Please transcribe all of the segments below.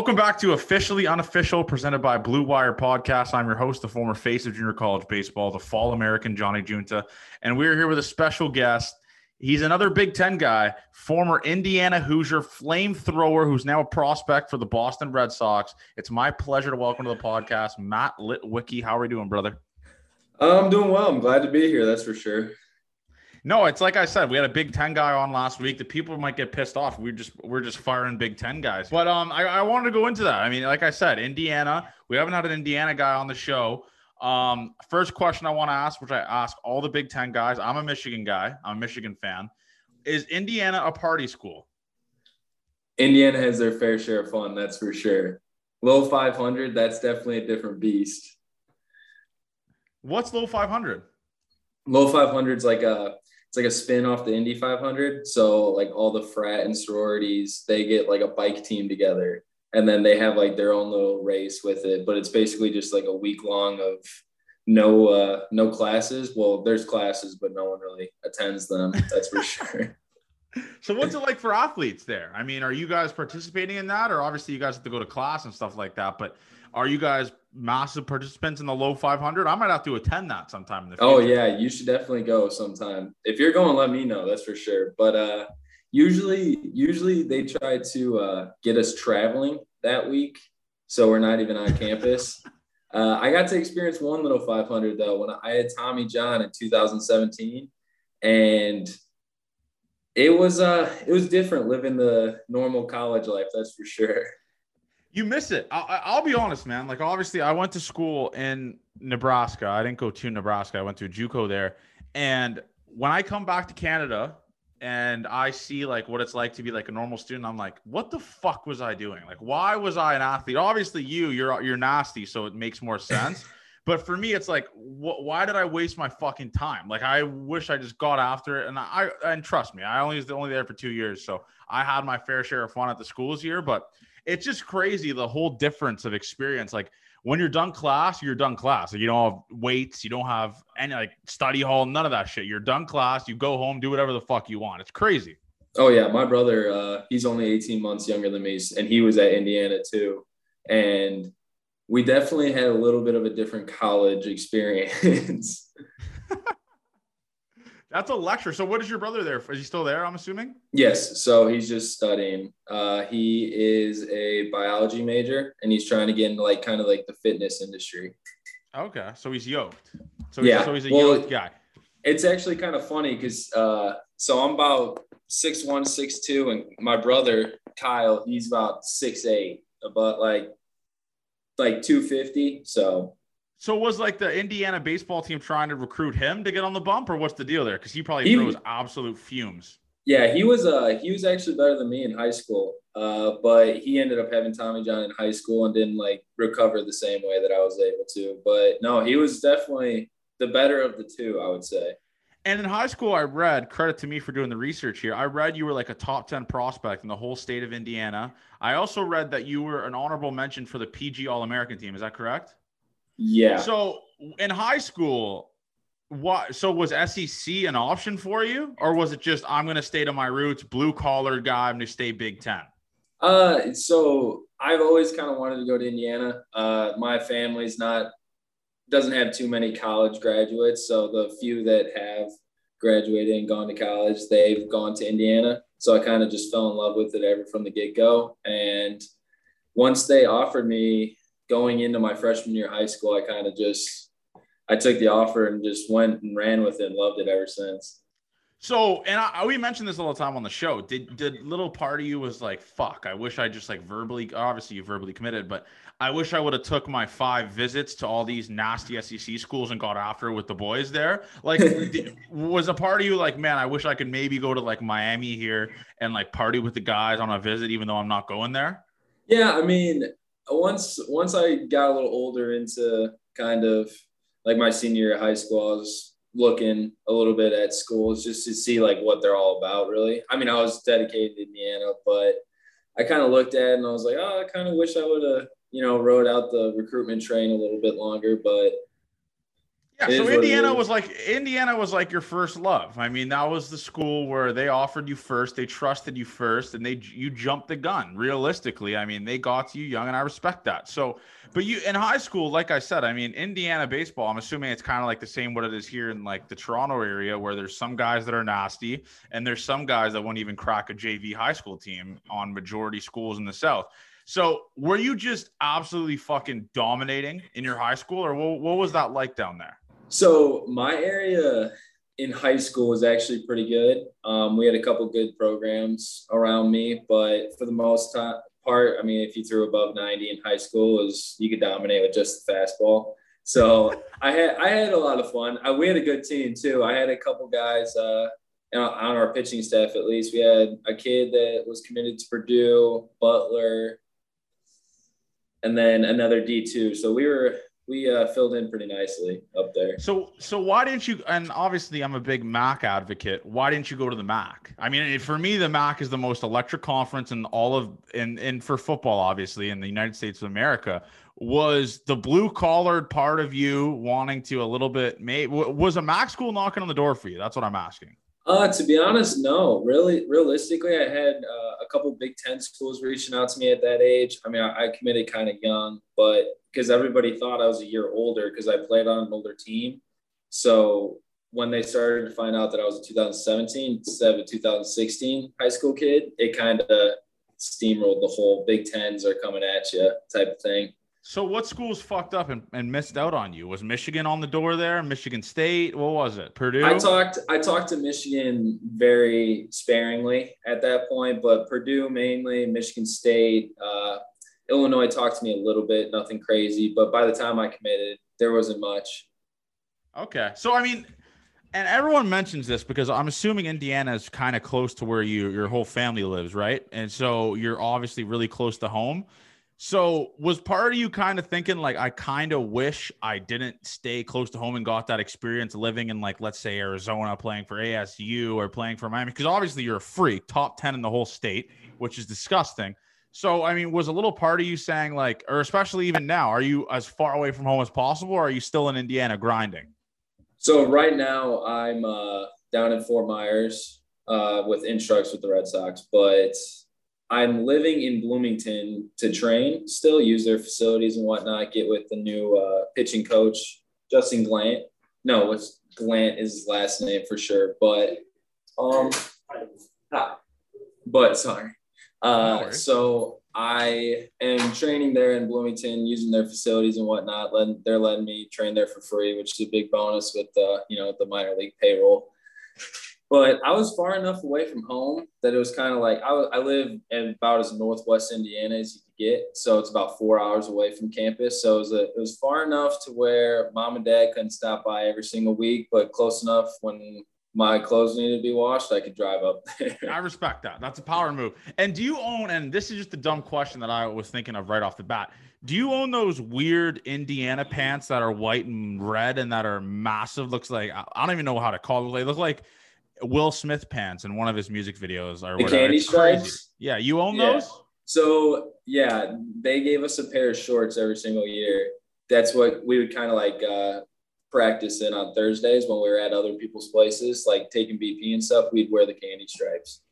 Welcome back to Officially Unofficial, presented by Blue Wire Podcast. I'm your host, the former face of junior college baseball, the fall American Johnny Junta. And we're here with a special guest. He's another Big Ten guy, former Indiana Hoosier flamethrower, who's now a prospect for the Boston Red Sox. It's my pleasure to welcome to the podcast, Matt Litwicki. How are we doing, brother? I'm doing well. I'm glad to be here. That's for sure. No, it's like I said, we had a Big Ten guy on last week. The people might get pissed off. We're just we're just firing Big Ten guys. But um, I, I wanted to go into that. I mean, like I said, Indiana. We haven't had an Indiana guy on the show. Um, first question I want to ask, which I ask all the Big Ten guys. I'm a Michigan guy. I'm a Michigan fan. Is Indiana a party school? Indiana has their fair share of fun, that's for sure. Little 500, that's definitely a different beast. What's little 500? Little 500 is like a it's like a spin off the Indy 500. So like all the frat and sororities, they get like a bike team together, and then they have like their own little race with it. But it's basically just like a week long of no uh no classes. Well, there's classes, but no one really attends them. That's for sure. So what's it like for athletes there? I mean, are you guys participating in that, or obviously you guys have to go to class and stuff like that? But are you guys massive participants in the little 500? I might have to attend that sometime in the future. Oh, yeah. You should definitely go sometime. If you're going, let me know. That's for sure. But uh, usually, usually they try to uh, get us traveling that week. So we're not even on campus. Uh, I got to experience one little 500 though when I had Tommy John in 2017, and it was uh it was different living the normal college life. That's for sure. You miss it. I, I'll be honest, man. Like, obviously, I went to school in Nebraska. I didn't go to Nebraska. I went to JUCO there. And when I come back to Canada and I see like what it's like to be like a normal student, I'm like, what the fuck was I doing? Like, why was I an athlete? Obviously, you, you're you're nasty, so it makes more sense. But for me, it's like, wh- why did I waste my fucking time? Like, I wish I just got after it. And I and trust me, I only was only there for two years, so I had my fair share of fun at the schools here, but it's just crazy the whole difference of experience. Like when you're done class, you're done class. Like you don't have weights, you don't have any like study hall, none of that shit. You're done class, you go home, do whatever the fuck you want. It's crazy. Oh yeah, my brother, uh, he's only 18 months younger than me, and he was at Indiana too. And we definitely had a little bit of a different college experience. That's a lecture. So what is your brother there? Is he still there? I'm assuming. yes, so he's just studying. Uh, he is a biology major, and he's trying to get into like kind of like the fitness industry. Okay, so he's yoked. So Yeah, he's, so he's a well, yoked guy. It's actually kind of funny because uh, so I'm about six one, six two, and my brother Kyle, he's about six eight, about like like two fifty. So So was like the Indiana baseball team trying to recruit him to get on the bump, or what's the deal there? Because he probably He- throws absolute fumes. yeah, he was uh he was actually better than me in high school. Uh, but he ended up having Tommy John in high school and didn't like recover the same way that I was able to. But no, he was definitely the better of the two, I would say. And in high school, I read credit to me for doing the research here. I read you were like a top 10 prospect in the whole state of Indiana. I also read that you were an honorable mention for the PG All American team. Is that correct? Yeah. So in high school, what? So was SEC an option for you, or was it just I'm going to stay to my roots, blue collar guy, I'm going to stay Big Ten? Uh, so I've always kind of wanted to go to Indiana. Uh, my family's not doesn't have too many college graduates, so the few that have graduated and gone to college, they've gone to Indiana. So I kind of just fell in love with it ever from the get go. And once they offered me going into my freshman year of high school, I kind of just I took the offer and just went and ran with it and loved it ever since. So, and I, we mentioned this all the time on the show. Did did little part of you was like, "Fuck, I wish I just like verbally." Obviously, you verbally committed, but I wish I would have took my five visits to all these nasty SEC schools and got after it with the boys there. Like, was a part of you like, man, I wish I could maybe go to like Miami here and like party with the guys on a visit, even though I'm not going there. Yeah, I mean, once once I got a little older into kind of like my senior year of high school, I was looking a little bit at schools just to see like what they're all about really i mean i was dedicated to indiana but i kind of looked at it and i was like oh i kind of wish i would have you know rode out the recruitment train a little bit longer but yeah, so Indiana was like Indiana was like your first love. I mean, that was the school where they offered you first, they trusted you first, and they you jumped the gun. Realistically, I mean, they got you young, and I respect that. So, but you in high school, like I said, I mean, Indiana baseball. I'm assuming it's kind of like the same what it is here in like the Toronto area, where there's some guys that are nasty, and there's some guys that won't even crack a JV high school team on majority schools in the South. So, were you just absolutely fucking dominating in your high school, or what, what was that like down there? So my area in high school was actually pretty good. Um, we had a couple good programs around me, but for the most part, I mean, if you threw above 90 in high school, was you could dominate with just the fastball. So I had I had a lot of fun. I, we had a good team too. I had a couple guys uh, on our pitching staff at least. We had a kid that was committed to Purdue, Butler, and then another D two. So we were we uh, filled in pretty nicely up there. So, so why didn't you? And obviously, I'm a big MAC advocate. Why didn't you go to the MAC? I mean, for me, the MAC is the most electric conference in all of, and and for football, obviously, in the United States of America. Was the blue collared part of you wanting to a little bit? May was a MAC school knocking on the door for you? That's what I'm asking. Uh, to be honest, no. Really, realistically, I had uh, a couple Big Ten schools reaching out to me at that age. I mean, I, I committed kind of young, but because everybody thought I was a year older because I played on an older team. So when they started to find out that I was a 2017 instead of a 2016 high school kid, it kind of steamrolled the whole Big Tens are coming at you type of thing. So what schools fucked up and, and missed out on you? Was Michigan on the door there? Michigan State? What was it? Purdue? I talked I talked to Michigan very sparingly at that point, but Purdue mainly, Michigan State, uh, Illinois talked to me a little bit, nothing crazy, but by the time I committed, there wasn't much. Okay. So I mean, and everyone mentions this because I'm assuming Indiana is kind of close to where you your whole family lives, right? And so you're obviously really close to home. So was part of you kind of thinking like I kind of wish I didn't stay close to home and got that experience living in like let's say Arizona playing for ASU or playing for Miami because obviously you're a freak, top 10 in the whole state, which is disgusting. So, I mean, was a little part of you saying, like, or especially even now, are you as far away from home as possible, or are you still in Indiana grinding? So, right now, I'm uh, down in Fort Myers uh, with instructs with the Red Sox, but I'm living in Bloomington to train, still use their facilities and whatnot, get with the new uh, pitching coach, Dustin Glant. No, what's Glant is his last name for sure, but um, but sorry. Uh, so I am training there in Bloomington, using their facilities and whatnot. Letting, they're letting me train there for free, which is a big bonus with the you know the minor league payroll. But I was far enough away from home that it was kind of like I, I live in about as northwest Indiana as you could get, so it's about four hours away from campus. So it was a, it was far enough to where mom and dad couldn't stop by every single week, but close enough when my clothes needed to be washed, I could drive up there. I respect that. That's a power move. And do you own, and this is just a dumb question that I was thinking of right off the bat. Do you own those weird Indiana pants that are white and red and that are massive? Looks like, I don't even know how to call them. They look like Will Smith pants in one of his music videos or the whatever. candy stripes. Yeah. You own yeah. those? So, yeah, they gave us a pair of shorts every single year. That's what we would kind of like uh, practice in on Thursdays when we were at other people's places, like taking BP and stuff, we'd wear the candy stripes.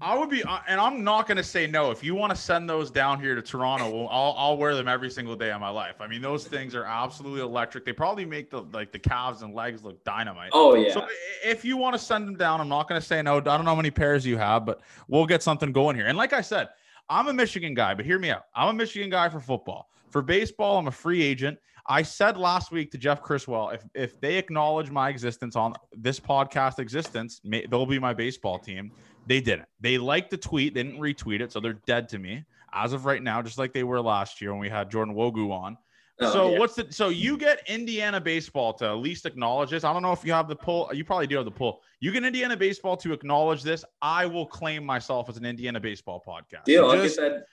I would be, uh, and I'm not going to say no. If you want to send those down here to Toronto, well, I'll, I'll wear them every single day of my life. I mean, those things are absolutely electric. They probably make the like the calves and legs look dynamite. Oh yeah. So if you want to send them down, I'm not going to say no. I don't know how many pairs you have, but we'll get something going here. And like I said, I'm a Michigan guy, but hear me out. I'm a Michigan guy for football. For baseball, I'm a free agent. I said last week to Jeff Criswell, if if they acknowledge my existence on this podcast existence, may, they'll be my baseball team. They didn't. They liked the tweet, they didn't retweet it, so they're dead to me as of right now, just like they were last year when we had Jordan Nwogu on. Oh, so yeah. what's the so you get Indiana baseball to at least acknowledge this? I don't know if you have the pull. You probably do have the pull. You get Indiana baseball to acknowledge this. I will claim myself as an Indiana baseball podcast. Deal. So I'll get that.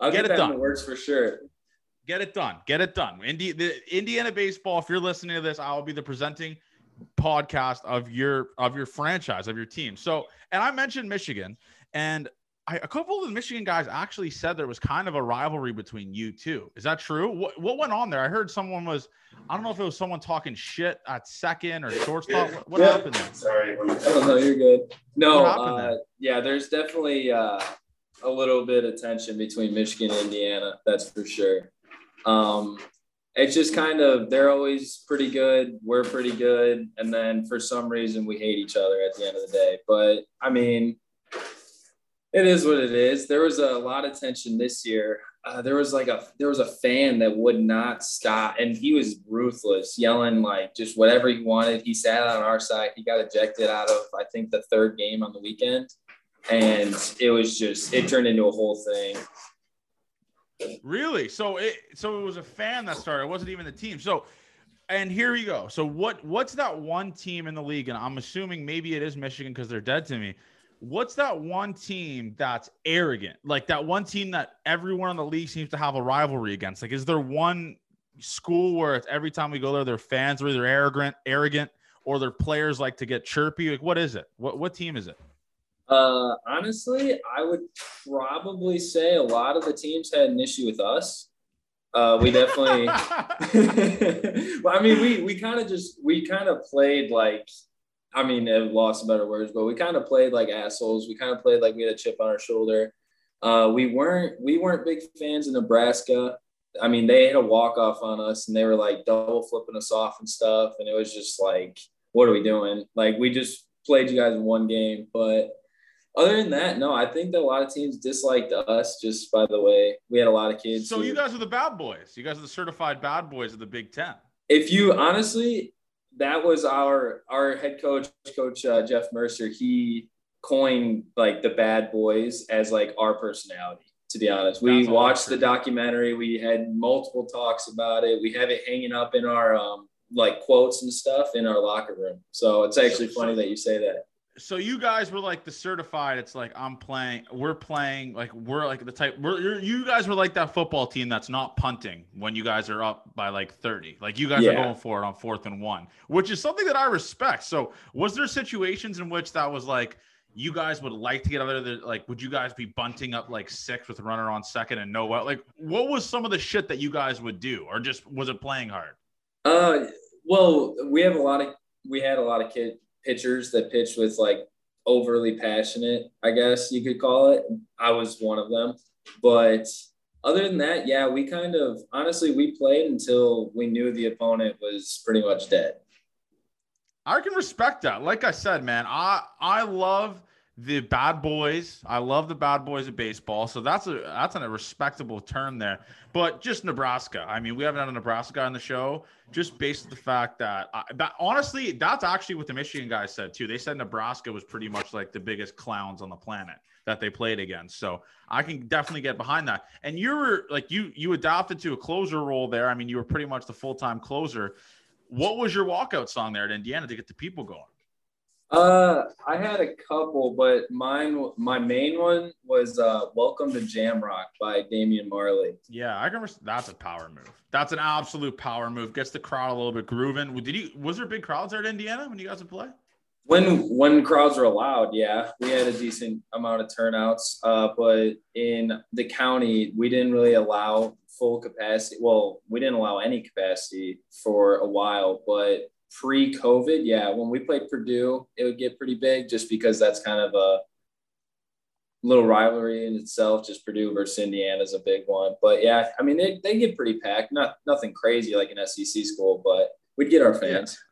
I'll get, get it done. Works for sure. Get it done. Get it done. Indi- the Indiana baseball. If you're listening to this, I will be the presenting podcast of your of your franchise of your team. So, and I mentioned Michigan, and I, a couple of the Michigan guys actually said there was kind of a rivalry between you two. Is that true? What what went on there? I heard someone was, I don't know if it was someone talking shit at second or shortstop. What, what yeah. happened there? Sorry, oh, no, you're good. No, uh, yeah, there's definitely uh, a little bit of tension between Michigan and Indiana. That's for sure. Um, it's just kind of they're always pretty good we're pretty good and then for some reason we hate each other at the end of the day. But i mean it is what it is. There was a lot of tension this year. Uh, there was like a there was a fan that would not stop and he was ruthless yelling like just whatever he wanted. He sat on our side. He got ejected out of i think the third game on the weekend. And it was just it turned into a whole thing Really? So it so it was a fan that started. It wasn't even the team. So and here we go. So what what's that one team in the league? And I'm assuming maybe it is Michigan because they're dead to me. What's that one team that's arrogant? Like that one team that everyone in the league seems to have a rivalry against? Like, is there one school where it's every time we go there, their fans are either arrogant, arrogant, or their players like to get chirpy? Like, what is it? What what team is it? Uh, honestly, I would probably say a lot of the teams had an issue with us. Uh, we definitely. well, I mean, we we kind of just we kind of played like, I mean, I've lost better words, but we kind of played like assholes. We kind of played like we had a chip on our shoulder. Uh, we weren't we weren't big fans of Nebraska. I mean, they had a walk off on us, and they were like double flipping us off and stuff, and it was just like, what are we doing? Like, we just played you guys in one game, but other than that, no, I think that a lot of teams disliked us just by the way we had a lot of kids. So who, you guys are the bad boys. You guys are the certified bad boys of the Big Ten. If you honestly, that was our our head coach, Coach uh, Jeff Mercer. He coined like the bad boys as like our personality. To be honest, we watched the documentary. We had multiple talks about it. We have it hanging up in our um, like quotes and stuff in our locker room. So it's actually funny that you say that so you guys were like the certified it's like i'm playing we're playing like we're like the type we're you guys were like that football team that's not punting when you guys are up by like 30 like you guys yeah. are going for it on fourth and one which is something that i respect. So was there situations in which that was like you guys would like to get other than like would you guys be bunting up like six with runner on second and no what like what was some of the shit that you guys would do? Or just was it playing hard? Uh well we have a lot of we had a lot of kid pitchers that pitched with like overly passionate, I guess you could call it. I was one of them. But other than that, yeah, we kind of honestly we played until we knew the opponent was pretty much dead. I can respect that. Like I said, man, I I love the bad boys. I love the bad boys of baseball. So that's a that's a respectable term there. But just Nebraska. I mean, we haven't had a Nebraska guy on the show just based on the fact that, I, that honestly, that's actually what the Michigan guys said too. They said Nebraska was pretty much like the biggest clowns on the planet that they played against. So I can definitely get behind that. And you were like you you adopted to a closer role there. I mean, you were pretty much the full time closer. What was your walkout song there at Indiana to get the people going? Uh, I had a couple, but mine, my main one was uh, "Welcome to Jamrock" by Damian Marley. Yeah, I can. That's a power move. That's an absolute power move. Gets the crowd a little bit grooving. Did you? Was there big crowds there at Indiana when you guys would play? When when crowds were allowed, yeah, we had a decent amount of turnouts. Uh, but in the county, we didn't really allow full capacity. Well, we didn't allow any capacity for a while, but pre-COVID, yeah, when we played Purdue, it would get pretty big just because that's kind of a little rivalry in itself. Just Purdue versus Indiana is a big one. But yeah, I mean they, they get pretty packed. Not nothing crazy like an SEC school, but we'd get our fans. Yeah.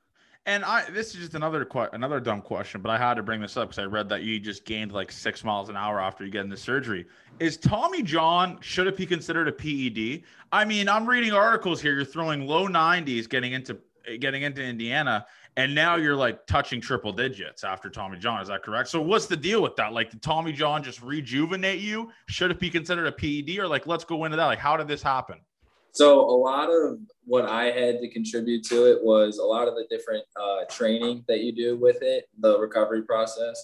And I this is just another another dumb question, but I had to bring this up because I read that you just gained like six miles an hour after you get into surgery. Is Tommy John should it be considered a PED? I mean, I'm reading articles here. You're throwing low 90s, getting into getting into Indiana, and now you're like touching triple digits after Tommy John. Is that correct? So what's the deal with that? Like, did Tommy John just rejuvenate you? Should it be considered a PED, or like, let's go into that? Like, how did this happen? So a lot of what I had to contribute to it was a lot of the different uh, training that you do with it, the recovery process.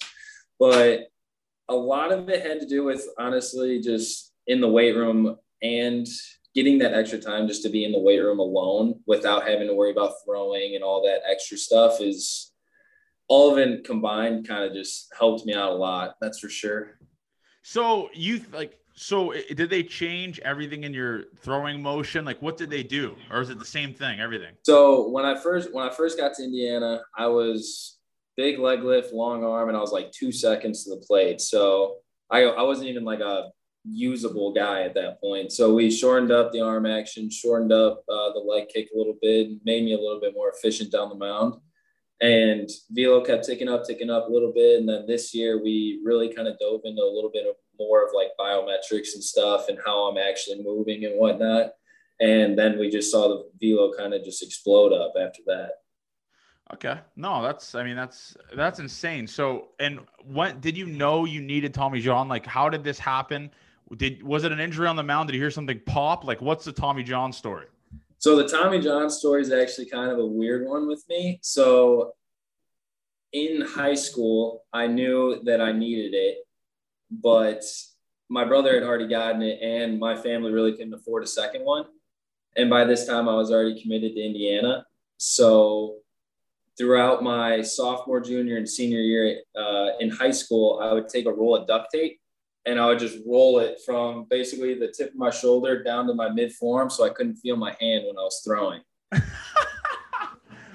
But a lot of it had to do with honestly just in the weight room and getting that extra time just to be in the weight room alone without having to worry about throwing and all that extra stuff is all of it combined kind of just helped me out a lot. That's for sure. So you like so did they change everything in your throwing motion? Like what did they do? Or is it the same thing, everything? So when I first when I first got to Indiana, I was big leg lift, long arm, and I was like two seconds to the plate. So I I wasn't even like a usable guy at that point. So we shortened up the arm action, shortened up uh, the leg kick a little bit, made me a little bit more efficient down the mound. And velo kept ticking up, ticking up a little bit. And then this year we really kind of dove into a little bit of more of like biometrics and stuff and how I'm actually moving and whatnot. And then we just saw the velo kind of just explode up after that. Okay. No, that's I mean that's that's insane. So and what did you know you needed Tommy John? Like how did this happen? Did was it an injury on the mound? Did you hear something pop? Like what's the Tommy John story? So the Tommy John story is actually kind of a weird one with me. So in high school, I knew that I needed it but my brother had already gotten it, and my family really couldn't afford a second one. And by this time, I was already committed to Indiana. So throughout my sophomore, junior, and senior year uh, in high school, I would take a roll of duct tape and I would just roll it from basically the tip of my shoulder down to my mid forearm so I couldn't feel my hand when I was throwing.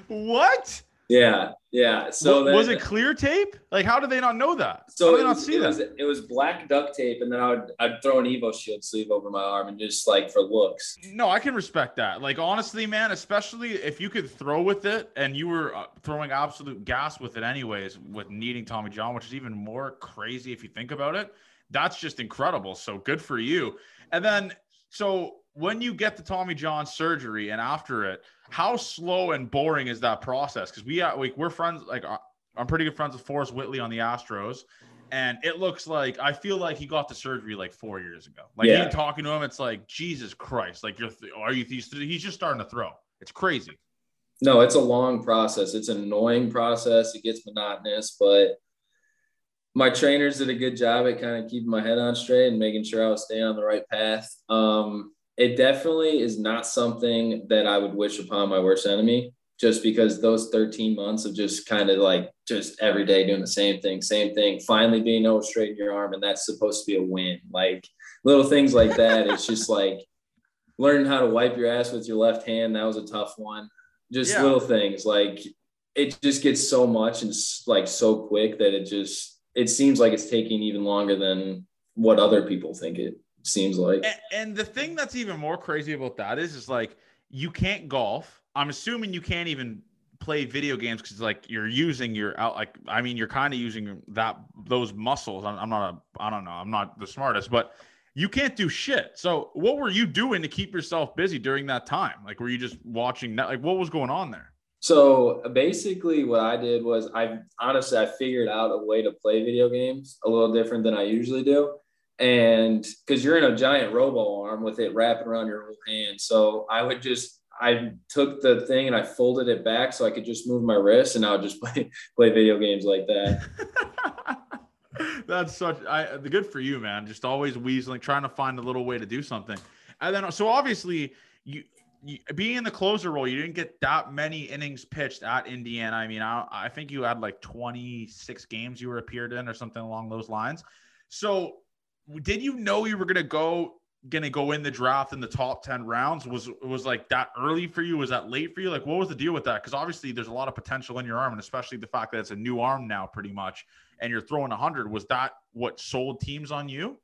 what? Yeah, yeah. So was, was it clear tape? Like, how did they not know that? So how did they not see it that? Was, it was black duct tape, and then I would I'd throw an Evo Shield sleeve over my arm and just like for looks. No, I can respect that. Like honestly, man, especially if you could throw with it and you were uh, throwing absolute gas with it anyways, with needing Tommy John, which is even more crazy if you think about it. That's just incredible. So good for you. And then so when you get the Tommy John surgery and after it, how slow and boring is that process? Because we are like we're friends. Like uh, I'm pretty good friends with Forrest Whitley on the Astros, and it looks like I feel like he got the surgery like four years ago. Like yeah. even talking to him, it's like Jesus Christ. Like you're th- are you he's, he's just starting to throw. It's crazy. No, it's a long process. It's an annoying process. It gets monotonous, but my trainers did a good job at kind of keeping my head on straight and making sure I was staying on the right path. Um, it definitely is not something that I would wish upon my worst enemy just because those 13 months of just kind of like just every day doing the same thing, same thing, finally being able to straighten your arm. And that's supposed to be a win. Like little things like that. it's just like learning how to wipe your ass with your left hand. That was a tough one. Just yeah. little things like it just gets so much and like so quick that it just, it seems like it's taking even longer than what other people think it seems like. And, and the thing that's even more crazy about that is, is like you can't golf. I'm assuming you can't even play video games because like you're using your out like I mean you're kind of using that those muscles. I'm, I'm not a I don't know I'm not the smartest, but you can't do shit. So what were you doing to keep yourself busy during that time? Like were you just watching that? Like what was going on there? So basically, what I did was I honestly I figured out a way to play video games a little different than I usually do. And because you're in a giant robo arm with it wrapping around your whole hand. So i would just i took the thing and i folded it back so i could just move my wrist and i would just play play video games like that. That's such i good for you man. Just always weaseling trying to find a little way to do something. And then so obviously you, you being in the closer role you didn't get that many innings pitched at indiana. I mean I, I think you had like 26 games you were appeared in or something along those lines. So did you know you were going to go gonna go in the draft in the top 10 rounds? Was was like that early for you? Was that late for you? Like what was the deal with that? Because obviously there's a lot of potential in your arm and especially the fact that it's a new arm now pretty much and you're throwing 100 was that what sold teams on you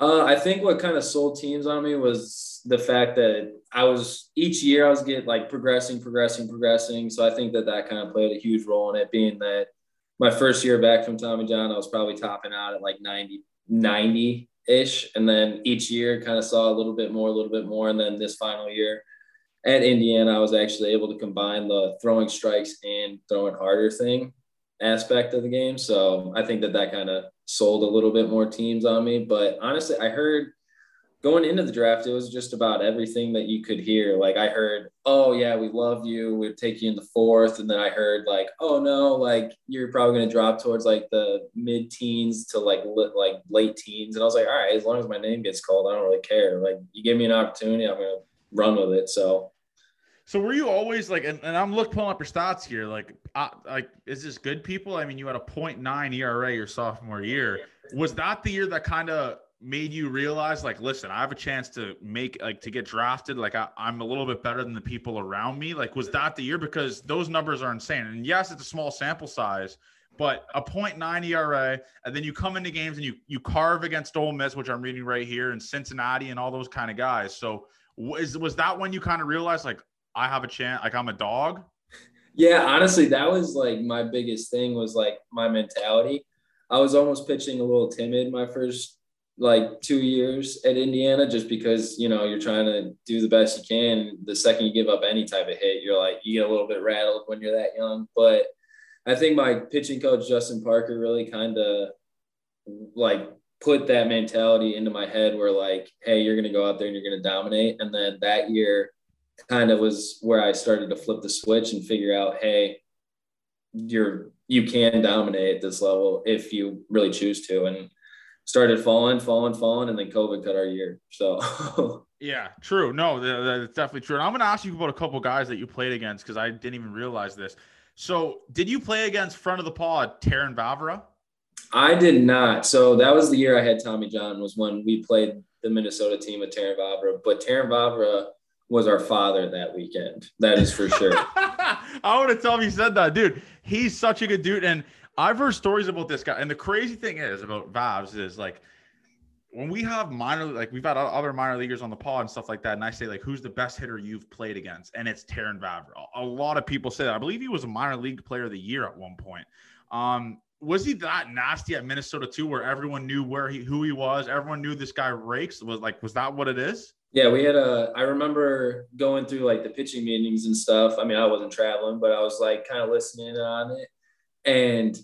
uh, I think what kind of sold teams on me was the fact that I was each year I was getting like progressing, progressing, progressing. So I think that that kind of played a huge role in it. Being that my first year back from Tommy John, I was probably topping out at like 90, 90 ish. And then each year kind of saw a little bit more, a little bit more. And then this final year at Indiana, I was actually able to combine the throwing strikes and throwing harder thing aspect of the game. So I think that that kind of sold a little bit more teams on me. But honestly, I heard going into the draft, it was just about everything that you could hear. Like I heard, oh yeah, we love you. We'd take you in the fourth. And then I heard like, oh no, like you're probably going to drop towards like the mid teens to like like late teens. And I was like, all right, as long as my name gets called, I don't really care. Like you give me an opportunity, I'm going to run with it. So. So were you always like, and, and I'm looking pulling up your stats here. Like, uh, like is this good people? I mean, you had a 0.9 ERA your sophomore year. Was that the year that kind of made you realize like listen i have a chance to make like to get drafted like I, i'm a little bit better than the people around me like was that the year because those numbers are insane and yes it's a small sample size but a 0.9 era and then you come into games and you you carve against Ole Miss which i'm reading right here and cincinnati and all those kind of guys so was was that when you kind of realized like i have a chance like i'm a dog yeah honestly that was like my biggest thing was like my mentality i was almost pitching a little timid my first like two years at Indiana just because you know you're trying to do the best you can. The second you give up any type of hit, you're like you get a little bit rattled when you're that young. But I think my pitching coach Justin Parker really kind of like put that mentality into my head where like, hey, you're gonna go out there and you're gonna dominate. And then that year kind of was where I started to flip the switch and figure out, hey, you're you can dominate at this level if you really choose to. And started falling, falling, falling, and then COVID cut our year. So yeah, true. No, that's definitely true. And I'm going to ask you about a couple guys that you played against because I didn't even realize this. So did you play against front of the pod Terrin Vavra? I did not. So that was the year I had Tommy John was when we played the Minnesota team with Terrin Vavra. But Terrin Vavra was our father that weekend. That is for sure. I want to tell him he said that, dude. He's such a good dude, and I've heard stories about this guy, and the crazy thing is about Vavs is like when we have minor, like we've had other minor leaguers on the pod and stuff like that, and I say like, who's the best hitter you've played against, and it's Terrin Vavra. A lot of people say that. I believe he was a minor league player of the year at one point. Um, was he that nasty at Minnesota too, where everyone knew where he who he was, everyone knew this guy rakes? Was like, was that what it is? Yeah, we had a. I remember going through like the pitching meetings and stuff. I mean, I wasn't traveling, but I was like kind of listening on it, and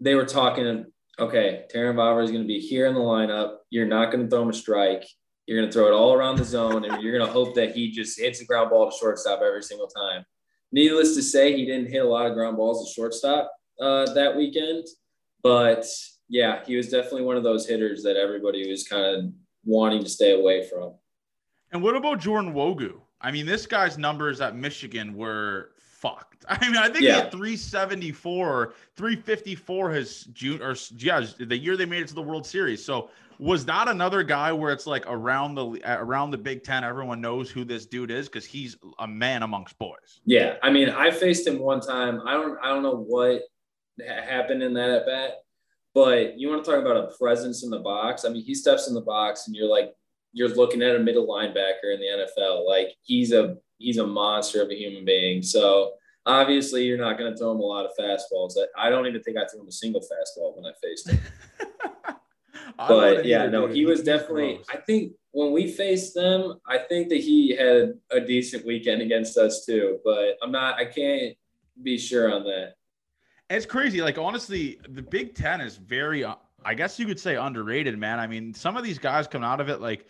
they were talking. Okay, Terrin Vavra is going to be here in the lineup. You're not going to throw him a strike. You're going to throw it all around the zone, and you're going to hope that he just hits the ground ball to shortstop every single time. Needless to say, he didn't hit a lot of ground balls to shortstop uh, that weekend, but yeah, he was definitely one of those hitters that everybody was kind of wanting to stay away from. And what about Jordan Nwogu? I mean, this guy's numbers at Michigan were fucked. I mean, I think yeah. he had 374, 354 his June or yeah, the year they made it to the World Series. So was that another guy where it's like around the around the Big Ten, everyone knows who this dude is because he's a man amongst boys. Yeah, I mean, I faced him one time. I don't I don't know what happened in that at bat, but you want to talk about a presence in the box. I mean, he steps in the box and you're like you're looking at a middle linebacker in the NFL. Like he's a he's a monster of a human being. So obviously you're not going to throw him a lot of fastballs. I don't even think I threw him a single fastball when I faced him. but yeah, no, he was definitely. I think when we faced them, I think that he had a decent weekend against us too. But I'm not. I can't be sure on that. It's crazy. Like honestly, the Big Ten is very. I guess you could say underrated, man. I mean, some of these guys come out of it like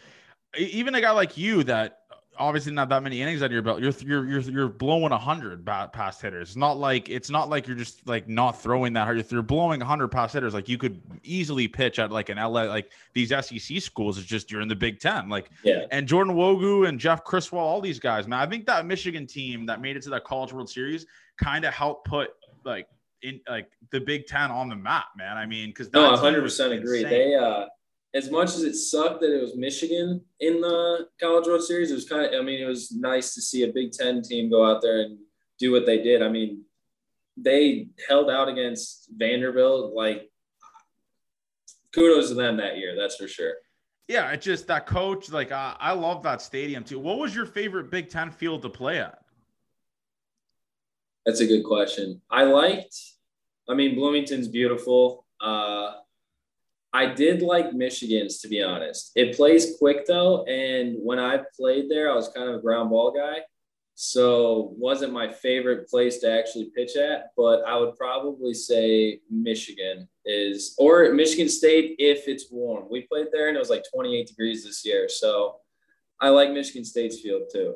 even a guy like you that obviously not that many innings on your belt. You're you're you're, you're blowing hundred past hitters. It's not like it's not like you're just like not throwing that hard. If you're blowing hundred past hitters, like you could easily pitch at like an LA like these SEC schools. It's just you're in the Big Ten. Like yeah. And Jordan Nwogu and Jeff Criswell, all these guys, man. I think that Michigan team that made it to that College World Series kind of helped put like in like the Big Ten on the map, man. I mean, because no, 100 percent agree. They uh as much as it sucked that it was Michigan in the College World Series, it was kind of, I mean, it was nice to see a Big Ten team go out there and do what they did. I mean, they held out against Vanderbilt. Like, kudos to them that year, that's for sure. Yeah, it just that coach, like, uh, I love that stadium too. What was your favorite Big Ten field to play at? That's a good question. I liked, I mean, Bloomington's beautiful. Uh, I did like Michigan's to be honest. It plays quick though, and when I played there, I was kind of a ground ball guy, so wasn't my favorite place to actually pitch at. But I would probably say Michigan is, or Michigan State if it's warm. We played there and it was like 28 degrees this year, so I like Michigan State's field too.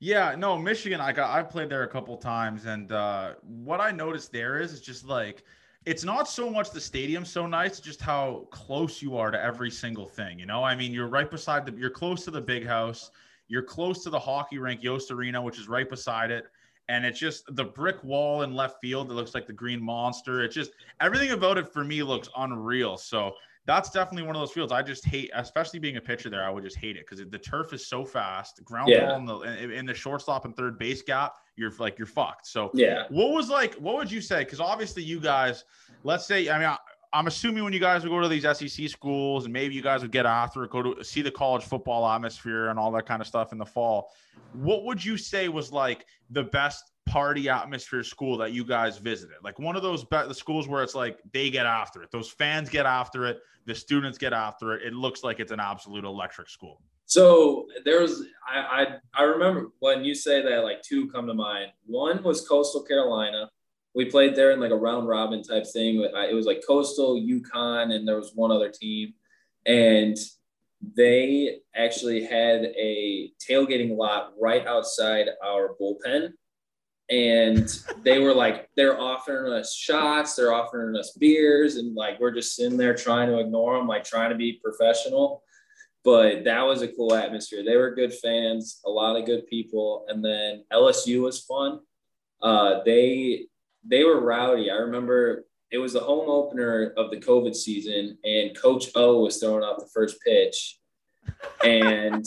Yeah, no, Michigan. I got I played there a couple times, and uh, what I noticed there is, it's just like it's not so much the stadium so nice, just how close you are to every single thing. You know, I mean, you're right beside the, you're close to the big house, you're close to the hockey rink, Yost Arena, which is right beside it. And it's just the brick wall in left field that looks like the green monster. It's just everything about it for me looks unreal. So that's definitely one of those fields I just hate, especially being a pitcher there. I would just hate it because the turf is so fast. Ground yeah. ball in the in the shortstop and third base gap, you're like you're fucked. So yeah, what was like? What would you say? Because obviously you guys, let's say, I mean. I, I'm assuming when you guys would go to these SEC schools and maybe you guys would get after it, go to see the college football atmosphere and all that kind of stuff in the fall. What would you say was like the best party atmosphere school that you guys visited? Like one of those be- the schools where it's like they get after it. Those fans get after it. The students get after it. It looks like it's an absolute electric school. So there was I, I I remember when you say that like two come to mind. One was Coastal Carolina. We played there in like a round robin type thing. It was like Coastal, UConn, and there was one other team, and they actually had a tailgating lot right outside our bullpen and they were like they're offering us shots they're offering us beers and like we're just sitting there trying to ignore them like trying to be professional. But that was a cool atmosphere. They were good fans a lot of good people. And then lsu was fun. Uh, they they were rowdy. I remember it was the home opener of the covid season and coach o was throwing out the first pitch. And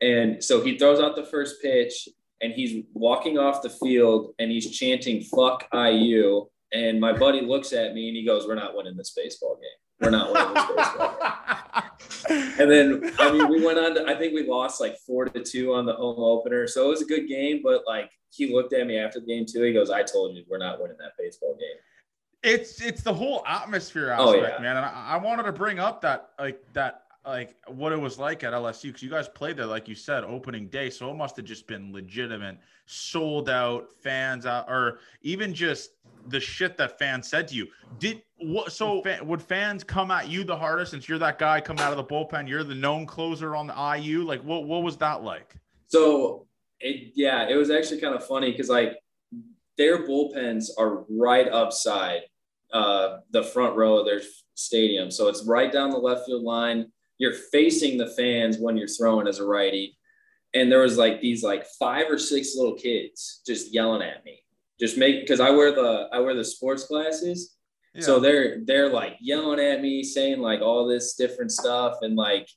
and so he throws out the first pitch and he's walking off the field and he's chanting "fuck IU." And my buddy looks at me and he goes, "We're not winning this baseball game. We're not winning this baseball game." and then I mean, we went on. To, I think we lost like four to two on the home opener, so it was a good game. But like, he looked at me after the game too. He goes, "I told you, we're not winning that baseball game." It's it's the whole atmosphere oh, aspect, oh, yeah. man. And I, I wanted to bring up that like that like what it was like at LSU because you guys played there, like you said, opening day. So it must have just been legitimate, sold out fans out, or even just the shit that fans said to you. Did what? So would fans come at you the hardest since you're that guy coming out of the bullpen? You're the known closer on the IU. Like what? What was that like? So it yeah, it was actually kind of funny because like their bullpens are right upside uh, the front row of their stadium. So it's right down the left field line you're facing the fans when you're throwing as a righty. And there was like these like five or six little kids just yelling at me. Just make because I wear the I wear the sports glasses. Yeah. So they're they're like yelling at me, saying like all this different stuff. And like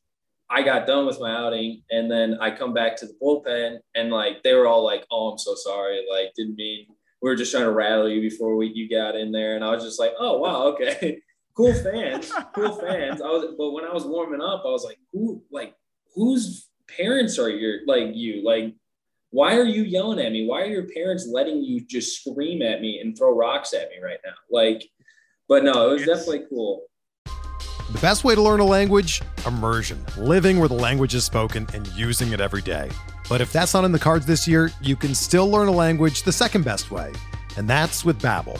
I got done with my outing and then I come back to the bullpen and like they were all like, Oh, I'm so sorry. Like didn't mean we were just trying to rattle you before we you got in there. And I was just like, Oh wow, okay. cool fans, cool fans. I was, but when I was warming up, I was like, who, like, whose parents are your, like, you, like, why are you yelling at me? Why are your parents letting you just scream at me and throw rocks at me right now? Like, but no, it was it's, definitely cool. The best way to learn a language? Immersion, living where the language is spoken and using it every day. But if that's not in the cards this year, you can still learn a language the second best way, and that's with Babbel.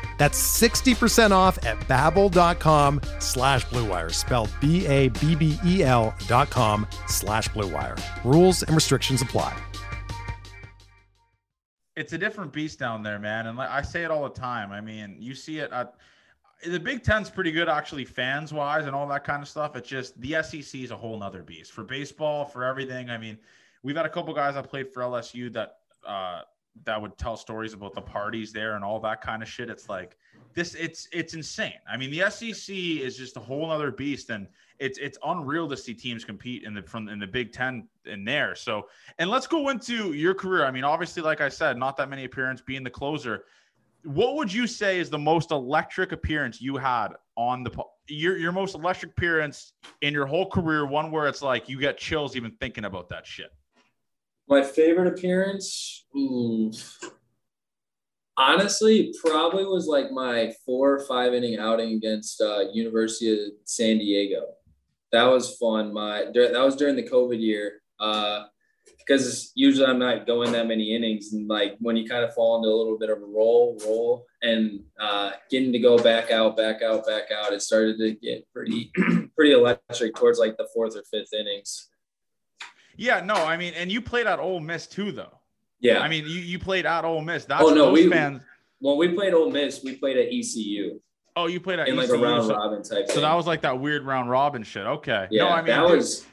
That's 60% off at babbel.com slash bluewire, spelled B-A-B-B-E-L dot com slash bluewire. Rules and restrictions apply. It's a different beast down there, man. And I say it all the time. I mean, you see it at the Big Ten's pretty good actually, fans wise and all that kind of stuff. It's just the SEC is a whole nother beast for baseball, for everything. I mean, we've had a couple guys that played for LSU that uh, that would tell stories about the parties there and all that kind of shit. It's like this. It's it's insane. I mean, the SEC is just a whole other beast, and it's it's unreal to see teams compete in the from in the Big Ten in there. So, and let's go into your career. I mean, obviously, like I said, not that many appearances being the closer. What would you say is the most electric appearance you had on the your your most electric appearance in your whole career? One where it's like you get chills even thinking about that shit. My favorite appearance, honestly, probably was like my four or five inning outing against uh, University of San Diego. That was fun. My that was during the COVID year. Uh, because usually I'm not going that many innings, and like when you kind of fall into a little bit of a roll, roll, and uh, getting to go back out, back out, back out, it started to get pretty, pretty electric towards like the fourth or fifth innings. Yeah, no, I mean, and you played at Ole Miss too, though. Yeah, I mean, you, you played at Ole Miss. That's oh no, we fans. When we played Ole Miss, we played at ECU. Oh, you played at in ECU, like a round so, robin type. So thing. that was like that weird round robin shit. Okay. Yeah, no, I mean that dude, was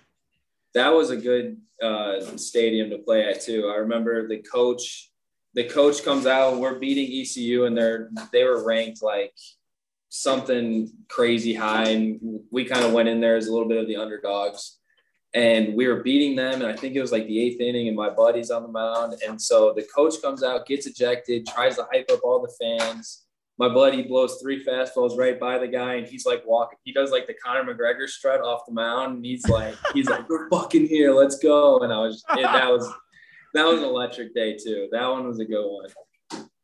that was a good uh, stadium to play at too. I remember the coach. The coach comes out. We're beating ECU, and they're they were ranked like something crazy high, and we kind of went in there as a little bit of the underdogs and we were beating them. And I think it was like the eighth inning, and my buddy's on the mound. And so the coach comes out, gets ejected, tries to hype up all the fans. My buddy blows three fastballs right by the guy, and he's like walking. He does like the Conor McGregor strut off the mound, and he's like, he's like, "We're fucking here, let's go!" And I was, that was, that was an electric day too. That one was a good one.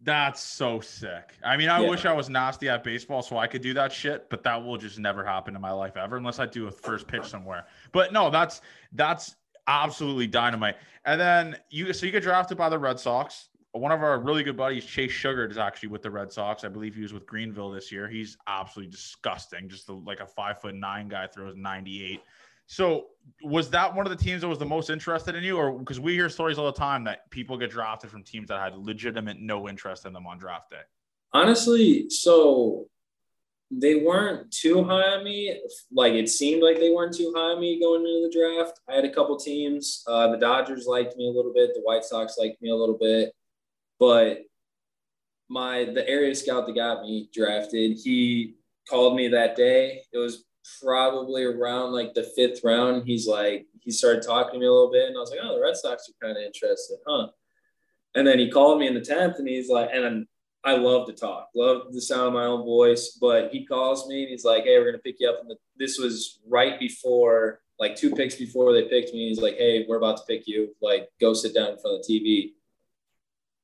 That's so sick. I mean, I Yeah. wish I was nasty at baseball so I could do that shit, but that will just never happen in my life ever unless I do a first pitch somewhere. But no, that's that's absolutely dynamite. And then you so you get drafted by the Red Sox. One of our really good buddies, Chase Shugart, is actually with the Red Sox. I believe he was with Greenville this year. He's absolutely disgusting. Just the, like a five foot nine guy throws 98. So was that one of the teams that was the most interested in you, or because we hear stories all the time that people get drafted from teams that had legitimate no interest in them on draft day? Honestly, so they weren't too high on me. Like it seemed like they weren't too high on me going into the draft. I had a couple teams. Uh, the Dodgers liked me a little bit. The White Sox liked me a little bit, but my the area scout that got me drafted, he called me that day. It was probably around like the fifth round. He's like, he started talking to me a little bit, and I was like, oh, the Red Sox are kind of interested, huh? And then he called me in the tenth, and he's like, and I'm, I love to talk, love the sound of my own voice. But he calls me and he's like, "Hey, we're gonna pick you up." And this was right before, like two picks before they picked me. He's like, "Hey, we're about to pick you. Like, go sit down in front of the TV."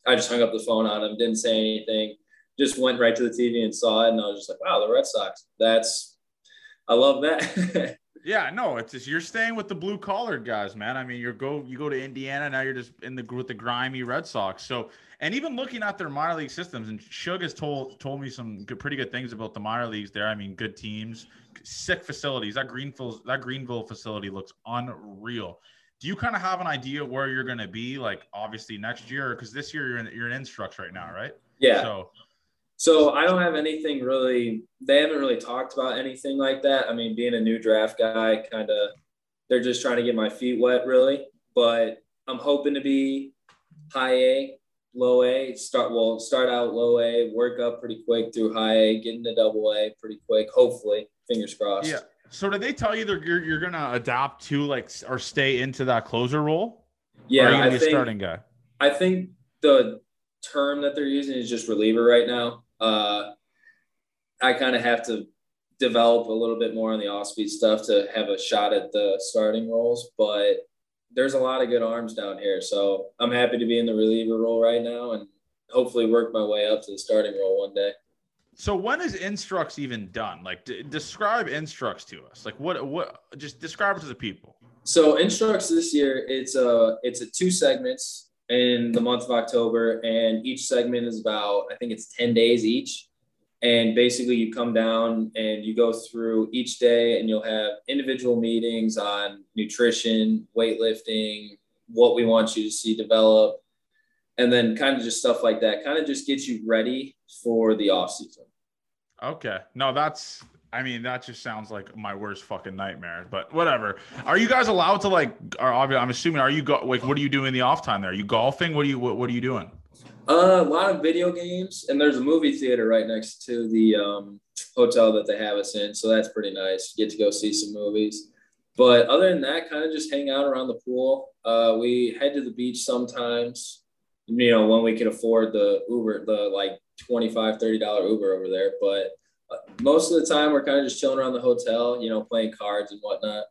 I just hung up the phone on him, didn't say anything, just went right to the TV and saw it, and I was just like, "Wow, the Red Sox. That's, I love that." Yeah, no, it's just you're staying with the blue collar guys, man. I mean, you go you go to Indiana now. You're just in the with the grimy Red Sox. So, and even looking at their minor league systems, and Shug has told told me some good, pretty good things about the minor leagues there. I mean, good teams, sick facilities. That Greenville that Greenville facility looks unreal. Do you kind of have an idea where you're going to be, like obviously next year, because this year you're in you're in instructs right now, right? yeah. So So I don't have anything really. They haven't really talked about anything like that. I mean, being a new draft guy, kind of, they're just trying to get my feet wet, really. But I'm hoping to be high A, low A. Start well, start out low A, work up pretty quick through high A, get into double A pretty quick. Hopefully, fingers crossed. yeah. So did they tell you that you're you're going to adapt to like or stay into that closer role? or are yeah. you gonna I be think starting guy? I think the term that they're using is just reliever right now. Uh, I kind of have to develop a little bit more on the off speed stuff to have a shot at the starting roles, but there's a lot of good arms down here. So I'm happy to be in the reliever role right now and hopefully work my way up to the starting role one day. So when is Instructs even done? Like, d- describe Instructs to us. Like, what what? Just describe it to the people. So Instructs this year, it's a it's a two segments in the month of October, and each segment is about I think it's ten days each. And basically, you come down and you go through each day, and you'll have individual meetings on nutrition, weightlifting, what we want you to see develop, and then kind of just stuff like that. Kind of just gets you ready for the off season. Okay. No, that's. I mean, that just sounds like my worst fucking nightmare. But whatever. Are you guys allowed to like? Are I'm assuming. Are you go like? What are you doing in the off time there? Are you golfing? What are you? What, what are you doing? Uh, a lot of video games, and there's a movie theater right next to the um, hotel that they have us in, so that's pretty nice. You get to go see some movies. But other than that, kind of just hang out around the pool. Uh, we head to the beach sometimes, you know, when we can afford the Uber, the like 25 $30 Uber over there. But most of the time, we're kind of just chilling around the hotel, you know, playing cards and whatnot.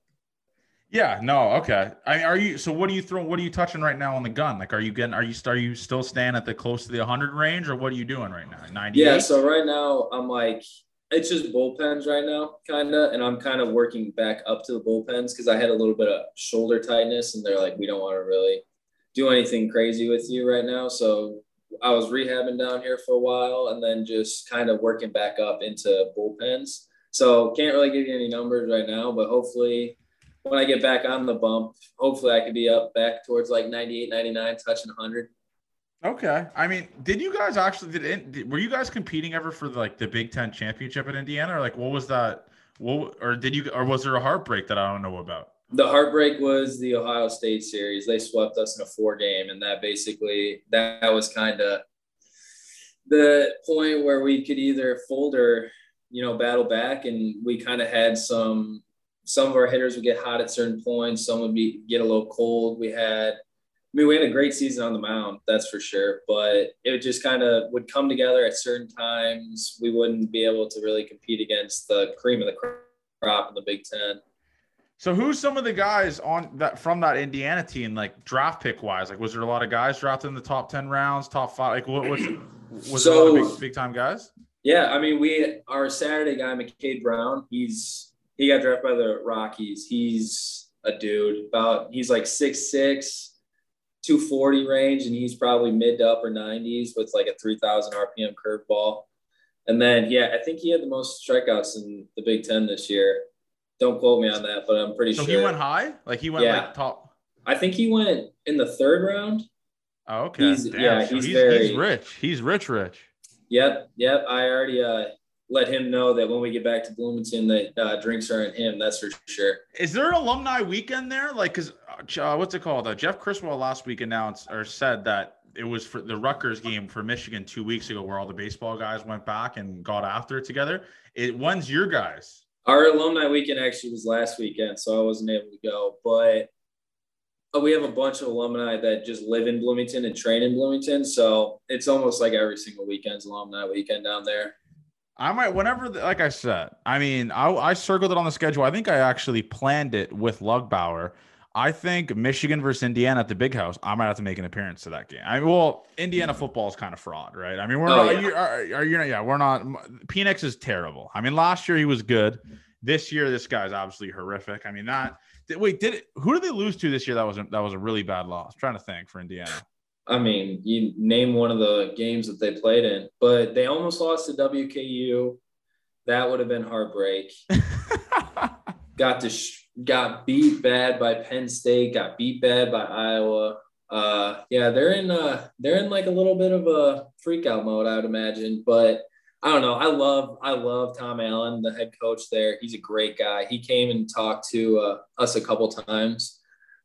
Yeah, no, okay. I mean, are you so what are you throwing what are you touching right now on the gun? Like are you getting are you are you still staying at the close to the 100 range or what are you doing right now? 90 Yeah, so right now I'm like it's just bullpens right now, kind of, and I'm kind of working back up to the bullpens because I had a little bit of shoulder tightness, and they're like, we don't want to really do anything crazy with you right now. So I was rehabbing down here for a while, and then just kind of working back up into bullpens. So can't really give you any numbers right now, but hopefully when I get back on the bump, hopefully I could be up back towards like 98, 99, touching 100. Okay. I mean, did you guys actually did, did were you guys competing ever for like the Big Ten championship in Indiana, or like what was that? What or did you or was there a heartbreak that I don't know about? The heartbreak was the Ohio State series. They swept us in a four game, and that basically that was kind of the point where we could either fold or you know battle back, and we kind of had some. Some of our hitters would get hot at certain points. Some would be get a little cold. We had I mean, we had a great season on the mound, that's for sure. But it just kind of would come together at certain times. We wouldn't be able to really compete against the cream of the crop in the Big Ten. So who's some of the guys on that from that Indiana team, like draft pick wise? Like, was there a lot of guys drafted in the top ten rounds, top five? Like, what was was so, there a lot of big, big time guys? Yeah, I mean, we our Saturday guy, McCade Brown. He's he got drafted by the Rockies. He's a dude. About he's like six six 240 range, and he's probably mid to upper 90s with like a 3,000 RPM curveball. And then, yeah, I think he had the most strikeouts in the Big Ten this year. Don't quote me on that, but I'm pretty so sure. he went high? Like he went yeah. like top? I think he went in the third round. Oh, okay. He's, yeah, he's, he's, very he's rich. He's rich, rich. Yep, yep. I already uh, let him know that when we get back to Bloomington, that uh, drinks are in him. That's for sure. Is there an alumni weekend there? Like, cause uh, what's it called? Uh, Jeff Criswell last week announced or said that it was for the Rutgers game for Michigan two weeks ago, where all the baseball guys went back and got after it together. It when's your guys? Our alumni weekend actually was last weekend, so I wasn't able to go. But uh, we have a bunch of alumni that just live in Bloomington and train in Bloomington, so it's almost like every single weekend's alumni weekend down there. I might, whenever, like I said, I mean, I, I circled it on the schedule. I think I actually planned it with Lugbauer. I think Michigan versus Indiana at the Big House. I might have to make an appearance to that game. I mean, well, Indiana football is kind of fraud, right? I mean, we're oh, not. Yeah. You, are, are you not? Yeah, we're not. Penix is terrible. I mean, last year he was good. This year, this guy's absolutely horrific. I mean, that. Wait, did it, who did they lose to this year? That was a, that was a really bad loss. I'm trying to think for Indiana. I mean, you name one of the games that they played in, but they almost lost to WKU. That would have been heartbreak. got to sh- got beat bad by Penn State. Got beat bad by Iowa. Uh, yeah, they're in uh, they're in like a little bit of a freak out mode, I would imagine. But I don't know. I love I love Tom Allen, the head coach there. He's a great guy. He came and talked to uh, us a couple times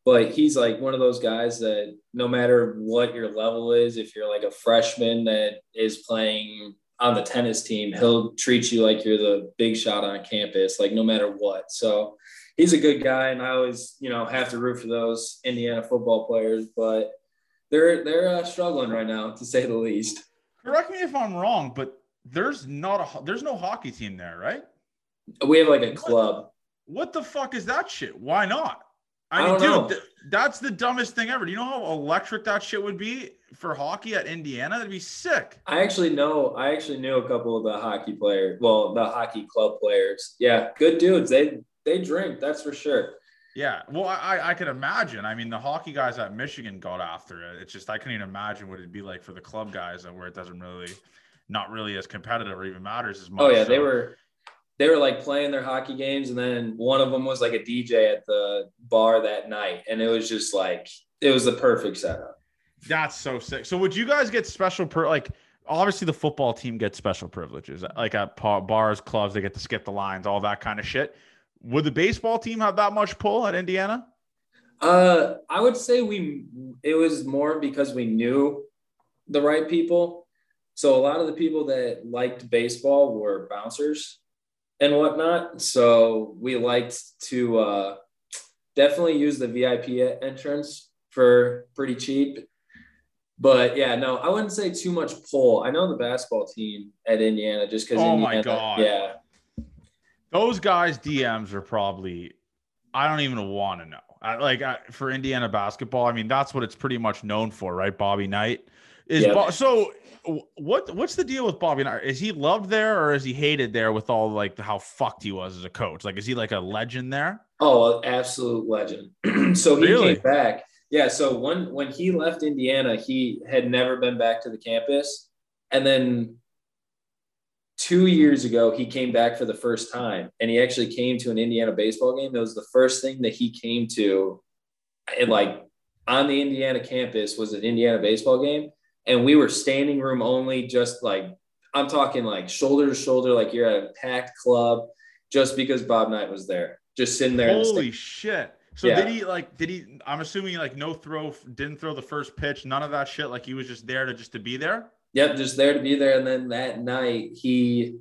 but he's like one of those guys that no matter what your level is, if you're like a freshman that is playing on the tennis team, he'll treat you like you're the big shot on campus, like no matter what. So he's a good guy, and I always, you know, have to root for those Indiana football players, but they're they're uh, struggling right now, to say the least. Correct me if I'm wrong, but there's not a there's no hockey team there, right? We have like a club. What, what the fuck is that shit? Why not? I, I mean, don't dude, know. th- that's the dumbest thing ever. Do you know how electric that shit would be for hockey at Indiana? That'd be sick. I actually know. I actually knew a couple of the hockey players. Well, the hockey club players. Yeah, good dudes. They they drink. That's for sure. Yeah. Well, I I could imagine. I mean, the hockey guys at Michigan got after it. It's just I couldn't even imagine what it'd be like for the club guys where it doesn't really, not really as competitive or even matters as oh, much. Oh yeah, they were they were like playing their hockey games, and then one of them was like a DJ at the bar that night, and it was just like it was the perfect setup. That's so sick. So would you guys get special per like obviously the football team gets special privileges like at bars, clubs, they get to skip the lines, all that kind of shit. Would the baseball team have that much pull at Indiana? Uh, I would say we it was more because we knew the right people. So a lot of the people that liked baseball were bouncers and whatnot. So we liked to uh, definitely use the VIP entrance for pretty cheap. But yeah, no, I wouldn't say too much pull. I know the basketball team at Indiana just because. Oh my God. Yeah, Those guys DMs are probably I don't even want to know. I, like I, for Indiana basketball, I mean that's what it's pretty much known for, right? Bobby Knight is Yeah. Bo- so. What what's the deal with Bobby Knight? Is he loved there or is he hated there with all like how fucked he was as a coach? Like is he like a legend there? Oh, absolute legend. so he Really? came back. Yeah. So when when he left Indiana, he had never been back to the campus, and then two years ago he came back for the first time, and he actually came to an Indiana baseball game. It was the first thing that he came to, and like on the Indiana campus was an Indiana baseball game, and we were standing room only, just like I'm talking like shoulder to shoulder, like you're at a packed club, just because Bob Knight was there, just sitting there. in the Holy shit. So Yeah. did he like did he I'm assuming like no throw didn't throw the first pitch, none of that shit like he was just there to just to be there? Yep, just there to be there. And then that night, he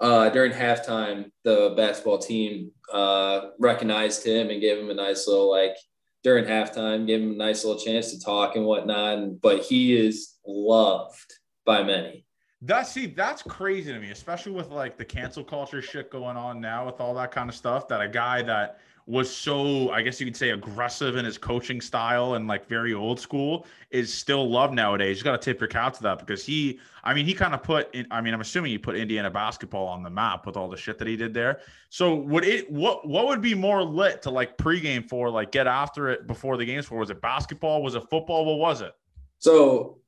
uh, during halftime, the basketball team uh, recognized him and gave him a nice little like during halftime, gave him a nice little chance to talk and whatnot. And, but he is loved by many. That see, that's crazy to me, especially with like the cancel culture shit going on now with all that kind of stuff. That a guy that was so, I guess you could say, aggressive in his coaching style and like very old school is still loved nowadays. You got to tip your cap to that because he, I mean, he kind of put, in, I mean, I'm assuming he put Indiana basketball on the map with all the shit that he did there. So would it, what, what would be more lit to like pregame for, like get after it before the games for? Was it basketball? Was it football? What was it? So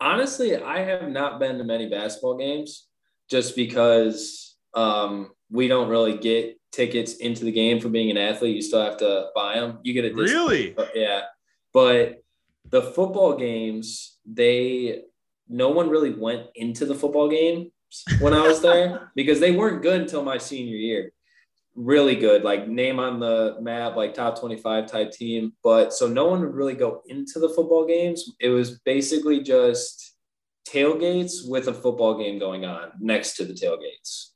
honestly, I have not been to many basketball games just because um, we don't really get tickets into the game for being an athlete. You still have to buy them. You get a discount. Really? Yeah. But the football games, they no one really went into the football games when I was there because they weren't good until my senior year. Really good, like name on the map, like top 25 type team. But so no one would really go into the football games. It was basically just tailgates with a football game going on next to the tailgates.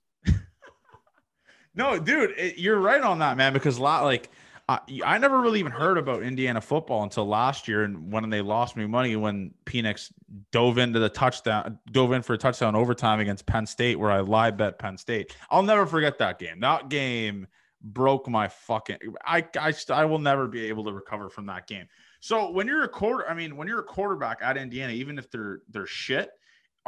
No, dude, it, you're right on that, man. Because a lot like I, I never really even heard about Indiana football until last year, and when they lost me money when Penix dove into the touchdown, dove in for a touchdown overtime against Penn State, where I live bet Penn State. I'll never forget that game. That game broke my fucking. I I I will never be able to recover from that game. So when you're a quarter, I mean, when you're a quarterback at Indiana, even if they're they're shit,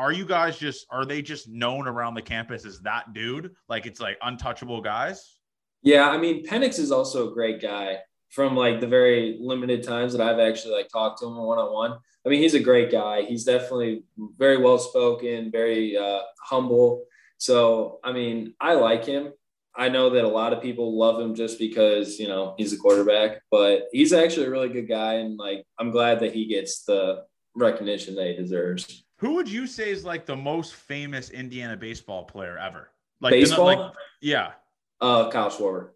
are you guys just are they just known around the campus as that dude? Like it's like untouchable guys? Yeah, I mean, Penix is also a great guy from like the very limited times that I've actually like talked to him one on one. I mean, he's a great guy. He's definitely very well spoken, very uh, humble. So, I mean, I like him. I know that a lot of people love him just because, you know, he's a quarterback, but he's actually a really good guy. And like, I'm glad that he gets the recognition that he deserves. Who would you say is like the most famous Indiana baseball player ever? Like Baseball? like yeah. Uh, Kyle Schwarber.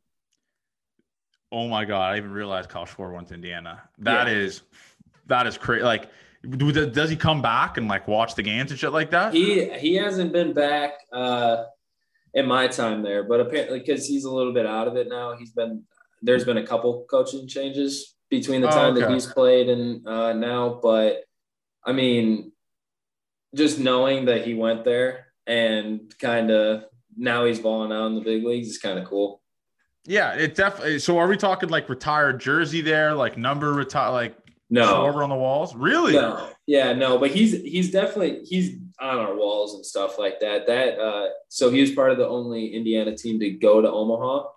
Oh my god, I even realized Kyle Schwarber went to Indiana. That Yeah. is that is crazy. Like do- does he come back and like watch the games and shit like that? He he hasn't been back uh, in my time there, but apparently because he's a little bit out of it now, he's been there's been a couple coaching changes between the Oh, time that he's played and uh, now. But I mean, just knowing that he went there and kind of now he's balling out in the big leagues is kind of cool. Yeah, it definitely. So are we talking like retired jersey there, like number retire, like No, over on the walls? Really? no, yeah, no. But he's he's definitely he's on our walls and stuff like that. That uh, so he was part of the only Indiana team to go to Omaha,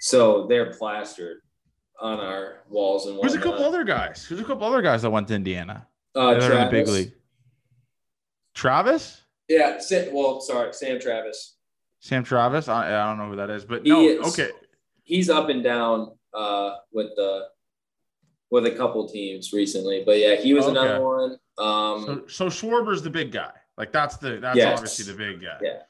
so they're plastered on our walls and Who's a couple other guys? Who's a couple other guys that went to Indiana? uh, are in the big league. Travis, Yeah, Sa- well, sorry, Sam Travis. Sam Travis. I, I don't know who that is, but He no. is. Okay, He's up and down uh, with the with a couple teams recently, but yeah, he was Okay. another one. Um, so so Schwarber's the big guy. Like that's the that's Yes. obviously the big guy. Yeah.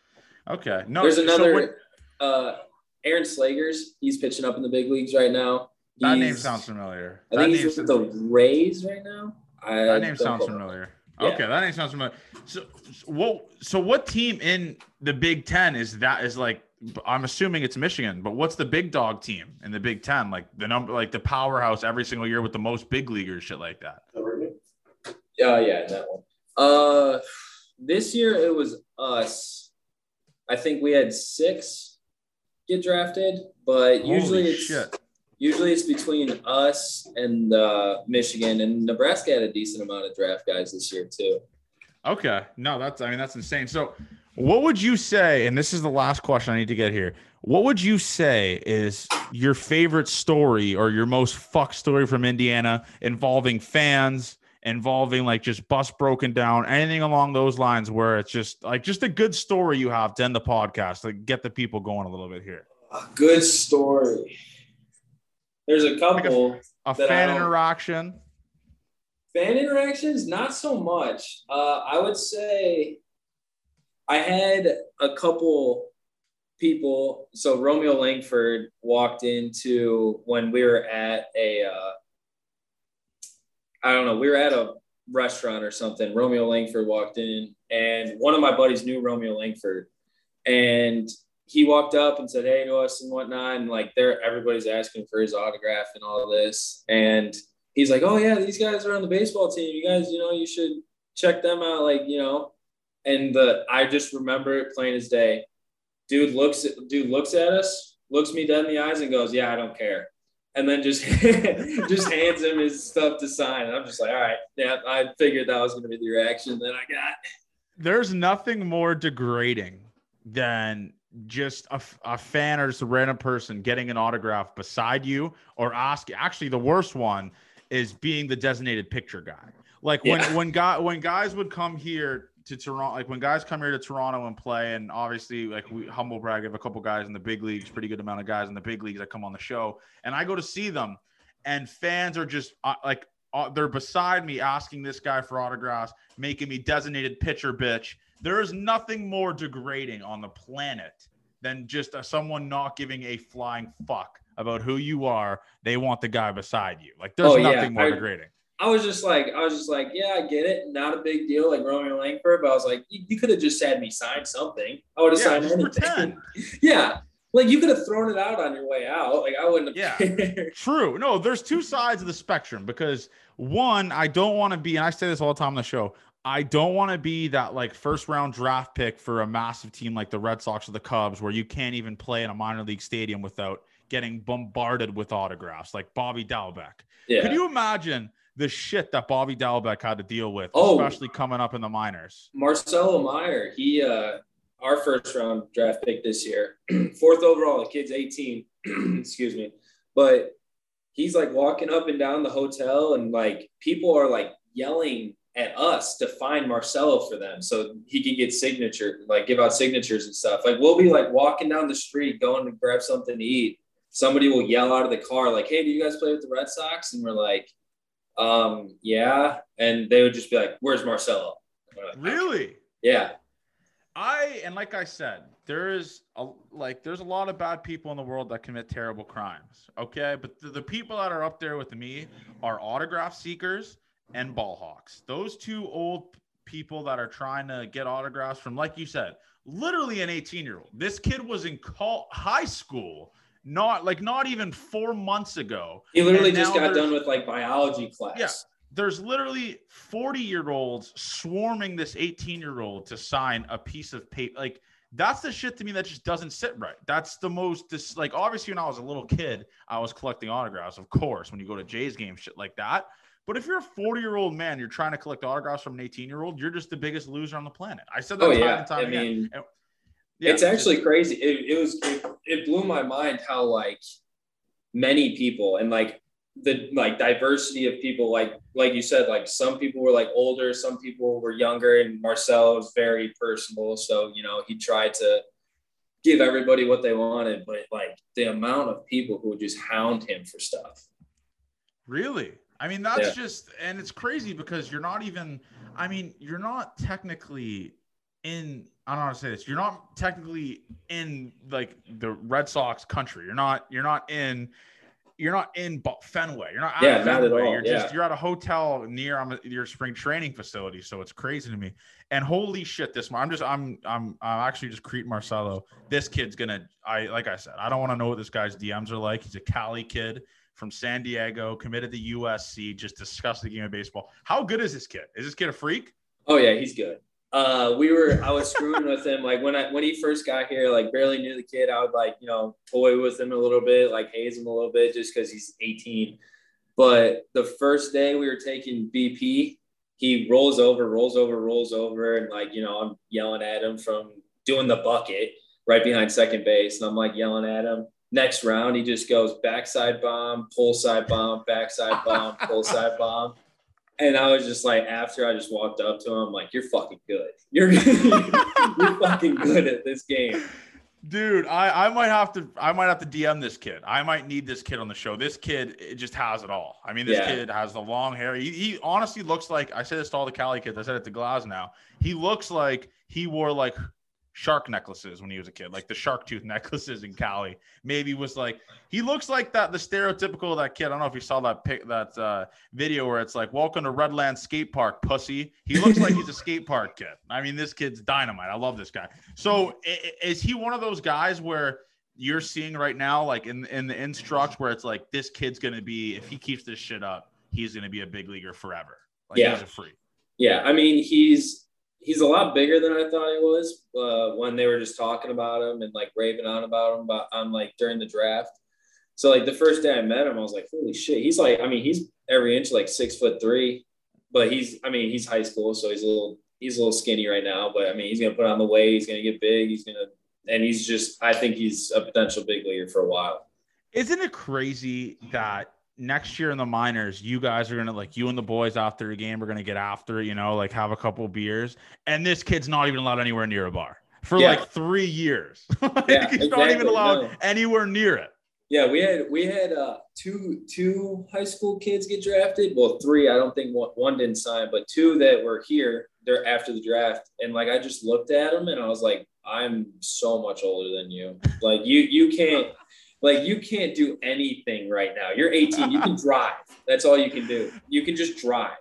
Okay. No. there's so another what- uh, Aaron Slegers. He's pitching up in the big leagues right now. that name sounds familiar. I think name he's with the Rays right now. I That name sounds familiar. Yeah. Okay, that name sounds familiar. So, so what? So, what team in the Big Ten is that? Is like, I'm assuming it's Michigan, but what's the big dog team in the Big Ten? Like the number, like the powerhouse every single year with the most big leaguers, shit like that. Yeah, yeah, that one. Uh, this year it was us. I think we had six get drafted, but usually it's shit. Usually it's between us and uh, Michigan and Nebraska had a decent amount of draft guys this year too. Okay, no, that's I mean that's insane. So, what would you say? And this is the last question I need to get here. What would you say is your favorite story or your most fuck story from Indiana involving fans, involving like just bus broken down, anything along those lines where it's just like just a good story you have to end the podcast, like get the people going a little bit here. A good story. There's a couple A That I fan interaction. fan interactions. Not so much. Uh, I would say I had a couple people. So Romeo Langford walked into when we were at a, uh, I don't know, we were at a restaurant or something. Romeo Langford walked in, and one of my buddies knew Romeo Langford, and he walked up and said hey to us and whatnot, and like there, everybody's asking for his autograph and all this, and he's like, oh yeah, these guys are on the baseball team. You guys, you know, you should check them out, like you know, and the I just remember it plain as day. Dude looks at dude looks at us, looks me dead in the eyes, and goes, "Yeah, I don't care," and then just just hands him his stuff to sign. And I'm just like, "All right, yeah." I figured that was going to be the reaction that I got. there's nothing more degrading than just a, a fan or just a random person getting an autograph beside you or ask actually the worst one is being the designated picture guy like when Yeah. when guy when guys would come here to Toronto like when guys come here to Toronto and play and obviously like we humble brag have a couple guys in the big leagues pretty good amount of guys in the big leagues that come on the show and I go to see them and fans are just uh, like uh, they're beside me asking this guy for autographs making me designated pitcher bitch. There is nothing more degrading on the planet than just uh, someone not giving a flying fuck about who you are. They want the guy beside you. Like there's Oh, yeah. nothing more I- degrading. I was just like, I was just like, yeah, I get it, not a big deal, like Romeo Langford. But I was like, you, you could have just had me sign something. I would have Yeah, signed anything. pretend. yeah, like you could have thrown it out on your way out. Like I wouldn't have. cared. True. No, there's two sides of the spectrum because one, I don't want to be, and I say this all the time on the show. I don't want to be that like first round draft pick for a massive team like the Red Sox or the Cubs, where you can't even play in a minor league stadium without getting bombarded with autographs, like Bobby Dalbec. yeah. Could you imagine the shit that Bobby Dalbec had to deal with, Oh. especially coming up in the minors? Marcelo Mayer, he uh our first round draft pick this year, fourth overall. The kid's 18. excuse me. But he's like walking up and down the hotel and like people are like yelling at us to find Marcelo for them so he can get signature, like give out signatures and stuff. Like we'll be like walking down the street going to grab something to eat. Somebody will yell out of the car, like, hey, do you guys play with the Red Sox? And we're like, um, yeah. And they would just be like, Where's Marcelo? Like, Really? Yeah. I and like I said, there is a like there's a lot of bad people in the world that commit terrible crimes. Okay, but the, the people that are up there with me are autograph seekers and ball hawks. Those two old people that are trying to get autographs from, like you said, literally an 18 year old. This kid was in call, high school, not like not even four months ago. He literally just got done with like biology class. Yeah. there's literally 40 year olds swarming this 18 year old to sign a piece of paper like That's the shit to me that just doesn't sit right. That's the most dis- like obviously when I was a little kid, I was collecting autographs, of course, when you go to Jay's game, shit like that. But if you're a 40 year old man, you're trying to collect autographs from an 18 year old, you're just the biggest loser on the planet. I said that Oh time yeah, and time I again. mean, And- yeah, it's actually crazy. It, it was it, it blew my mind how like many people and like the like diversity of people like like you said like some people were like older some people were younger and marcel was very personable so you know he tried to give everybody what they wanted but like the amount of people who would just hound him for stuff Really? I mean, that's Yeah. just, and it's crazy because you're not even, I mean, you're not technically in, I don't know how to say this, you're not technically in like the Red Sox country. You're not, you're not in, you're not in Fenway. You're not at Yeah, not at Fenway. all, You're just, yeah. you're at a hotel near um, your spring training facility. So it's crazy to me. And holy shit, this, I'm just, I'm, I'm, I'm actually just Crete Marcelo. This kid's gonna, I, like I said, I don't want to know what this guy's DMs are like. He's a Cali kid from San Diego, committed to USC, just discussed the game of baseball. How good is this kid? Is this kid a freak? Oh yeah, he's good. Uh, we were I was screwing with him like when I when he first got here, like barely knew the kid. I would like you know toy with him a little bit, like haze him a little bit, just because he's 18. But the first day we were taking BP, he rolls over, rolls over, rolls over, and like you know I'm yelling at him from doing the bucket right behind second base, and I'm like yelling at him. Next round, he just goes backside bomb, pull side bomb, backside bomb, pull side bomb. And I was just like, after I just walked up to him, I'm like, you're fucking good. You're, you're fucking good at this game. Dude, I, I might have to I might have to DM this kid. I might need this kid on the show. This kid it just has it all. I mean, this Yeah. kid has the long hair. He, he honestly looks like I said this to all the Cali kids. I said it to Glass now. He looks like he wore like shark necklaces when he was a kid, like the shark tooth necklaces in Cali. Maybe was like he looks like that the stereotypical of that kid. I don't know if you saw that pic that uh, video where it's like welcome to Redland Skate Park, pussy. He looks like he's a skate park kid. I mean, this kid's dynamite. I love this guy. So is he one of those guys where you're seeing right now, like in in the instructs, where it's like this kid's gonna be if he keeps this shit up, he's gonna be a big leaguer forever. Like Yeah. he's a freak. Yeah, I mean, he's he's a lot bigger than I thought he was uh, when they were just talking about him and like raving on about him but I'm like during the draft. So like the first day I met him, I was like, holy shit. He's like, I mean, he's every inch like six foot three, but he's I mean, he's high school, so he's a little he's a little skinny right now, but I mean he's gonna put on the weight, he's gonna get big, he's gonna and he's just I think he's a potential big leaguer for a while. Isn't it crazy that next year in the minors, you guys are gonna like you and the boys after a game are gonna get after it, you know, like have a couple beers, and this kid's not even allowed anywhere near a bar for Yeah. like three years. Like, Yeah, he's not even allowed no. anywhere near it. Yeah, we had we had uh, two two high school kids get drafted. Well, three. I don't think one, one didn't sign, but two that were here. They're after the draft, and like I just looked at them and I was like, I'm so much older than you. Like you you can't like you can't do anything right now. You're 18. You can drive. That's all you can do. You can just drive.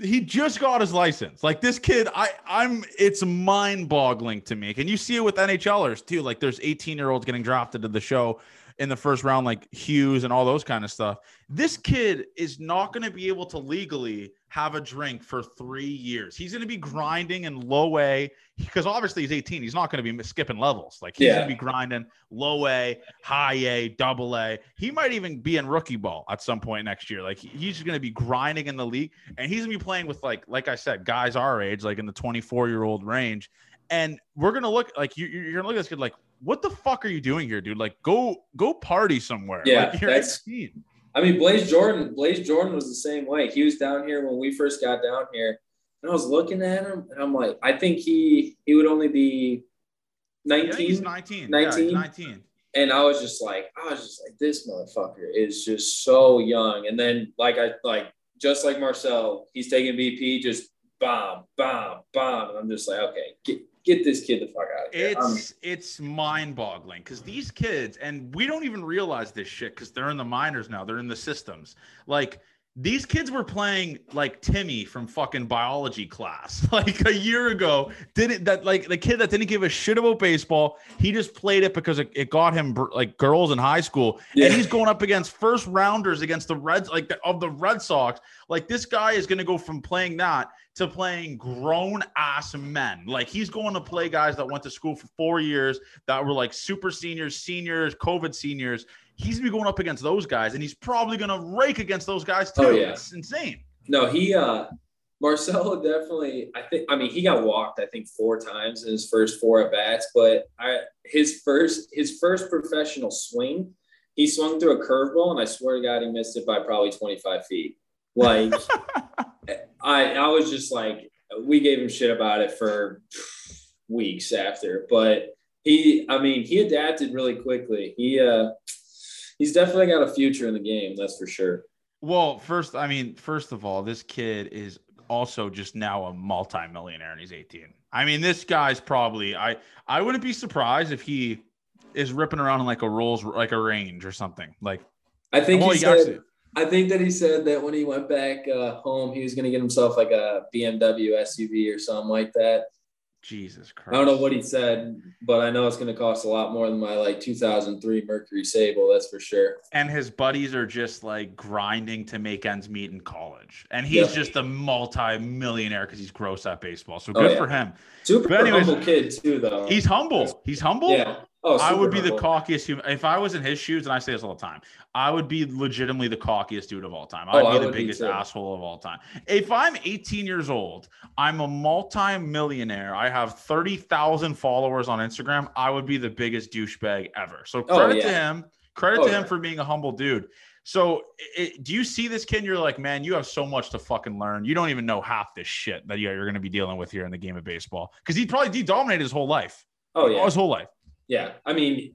he just got his license. Like this kid, I I'm it's mind-boggling to me. Can you see it with NHLers too? Like there's 18-year-olds getting drafted to the show in the first round, like Hughes and all those kind of stuff. This kid is not going to be able to legally have a drink for three years. He's going to be grinding in low A because obviously he's 18. He's not going to be skipping levels. Like he's Yeah. going to be grinding low A, high A, double A. He might even be in rookie ball at some point next year. Like he- he's going to be grinding in the league and he's going to be playing with like like I said, guys our age, like in the 24 year old range. And we're gonna look like you, you're gonna look at this kid like, what the fuck are you doing here, dude? Like, go go party somewhere. Yeah, like, you're that's- 18. I mean, Blaze Jordan, Blaze Jordan was the same way. He was down here when we first got down here, and I was looking at him, and I'm like, I think he he would only be Yeah, I think he's 19. 19. Yeah, 19? 19. and I was just like, I was just like, this motherfucker is just so young. And then like I like just like Marcel, he's taking BP, just bomb, bomb, bomb, and I'm just like, okay, get get this kid the fuck out of here. Um, It's it's mind-boggling because these kids, and we don't even realize this shit because they're in the minors now. They're in the systems. Like these kids were playing like Timmy from fucking biology class like a year ago. Didn't that like the kid that didn't give a shit about baseball? He just played it because it, it got him like girls in high school, Yeah. and he's going up against first rounders against the Reds like the, of the Red Sox. Like this guy is going to go from playing that to playing grown ass men. Like he's going to play guys that went to school for four years that were like super seniors, seniors, COVID seniors. He's gonna be going up against those guys, and he's probably gonna rake against those guys too. Oh, yeah. It's insane. No, he uh Marcelo definitely I think I mean he got walked I think four times in his first four at bats, but I his first his first professional swing, he swung through a curveball and I swear to God he missed it by probably 25 feet. Like I I was just like we gave him shit about it for weeks after, but he I mean he adapted really quickly. He uh he's definitely got a future in the game, that's for sure. Well, first, I mean, first of all, this kid is also just now a multimillionaire and he's 18. I mean, this guy's probably I I wouldn't be surprised if he is ripping around in like a Rolls like a range or something. Like I think well, he he said actually- I think that he said that when he went back uh, home, he was going to get himself like a BMW SUV or something like that. Jesus Christ. I don't know what he said, but I know it's going to cost a lot more than my like 2003 Mercury Sable. That's for sure. and his buddies are just like grinding to make ends meet in college. And he's Yeah. just a multi-millionaire because he's gross at baseball. So Oh, good yeah. for him. Super But anyways- humble kid too, though. He's humble. He's humble. yeah. Oh, I would be the cockiest human. If I was in his shoes, and I say this all the time, I would be legitimately the cockiest dude of all time. Oh, I'd Oh, I be the would be biggest asshole of all time. If I'm 18 years old, I'm a multi-millionaire. I have 30,000 followers on Instagram. I would be the biggest douchebag ever. So Oh, credit to him. Credit Oh, to him yeah. for being a humble dude. So, it, do you see this kid? You're like, man, you have so much to fucking learn. You don't even know half this shit that you're going to be dealing with here in the game of baseball because he probably he dominated his whole life. Oh yeah. his whole life. Yeah, I mean,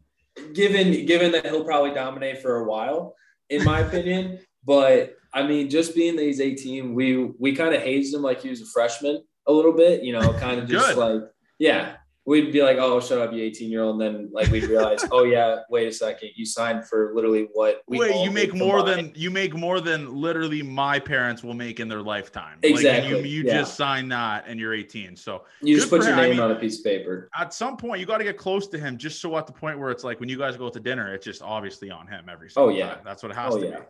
given given that he'll probably dominate for a while, in my opinion. But I mean, just being that he's 18, we we kind of hazed him like he was a freshman a little bit, you know, kind of just like, yeah, we'd be like, oh, shut up, you 18 year old, and then like we'd realize, oh yeah, wait a second, you signed for literally what we Wait, you make more combined. than you make more than literally my parents will make in their lifetime. Exactly, Like, and you you yeah. just signed that and you're 18. So you just put your him. I name mean- on a piece of paper. at some point you got to get close to him just so at the point where it's like when you guys go to dinner, it's just obviously on him every oh, single Oh, yeah. time. That's what it has Oh to yeah. be.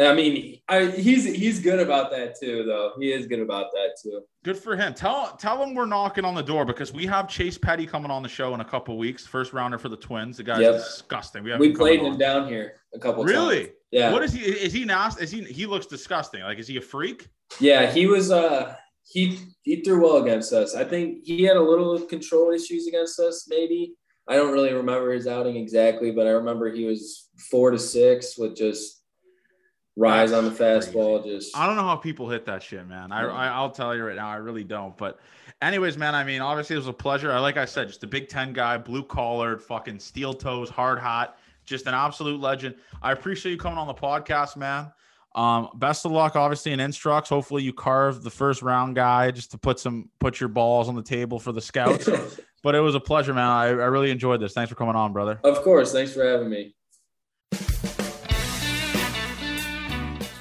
I mean, I, he's he's good about that too, though. He is good about that too. Good for him. Tell tell him we're knocking on the door because we have Chase Petty coming on the show in a couple weeks. First rounder for the Twins. The guy's Yep. disgusting. We, have We him played him on. down here a couple times. Really? Yeah. What is he? Is he nasty? Is he? He looks disgusting. Like, is he a freak? Yeah, he was uh he he threw well against us. I think he had a little control issues against us, maybe. I don't really remember his outing exactly, but I remember he was four to six with just rise on the fastball. Just I don't know how people hit that shit, man. I, I I'll tell you right now, I really don't. But, anyways, man, I mean, obviously it was a pleasure. I like I said, just a Big Ten guy, blue collared, fucking steel toes, hard hat, just an absolute legend. I appreciate you coming on the podcast, man. Um, best of luck, obviously, in instructs. Hopefully, you carve the first round guy just to put some put your balls on the table for the scouts. but it was a pleasure, man. I, I really enjoyed this. Thanks for coming on, brother. of course. Thanks for having me.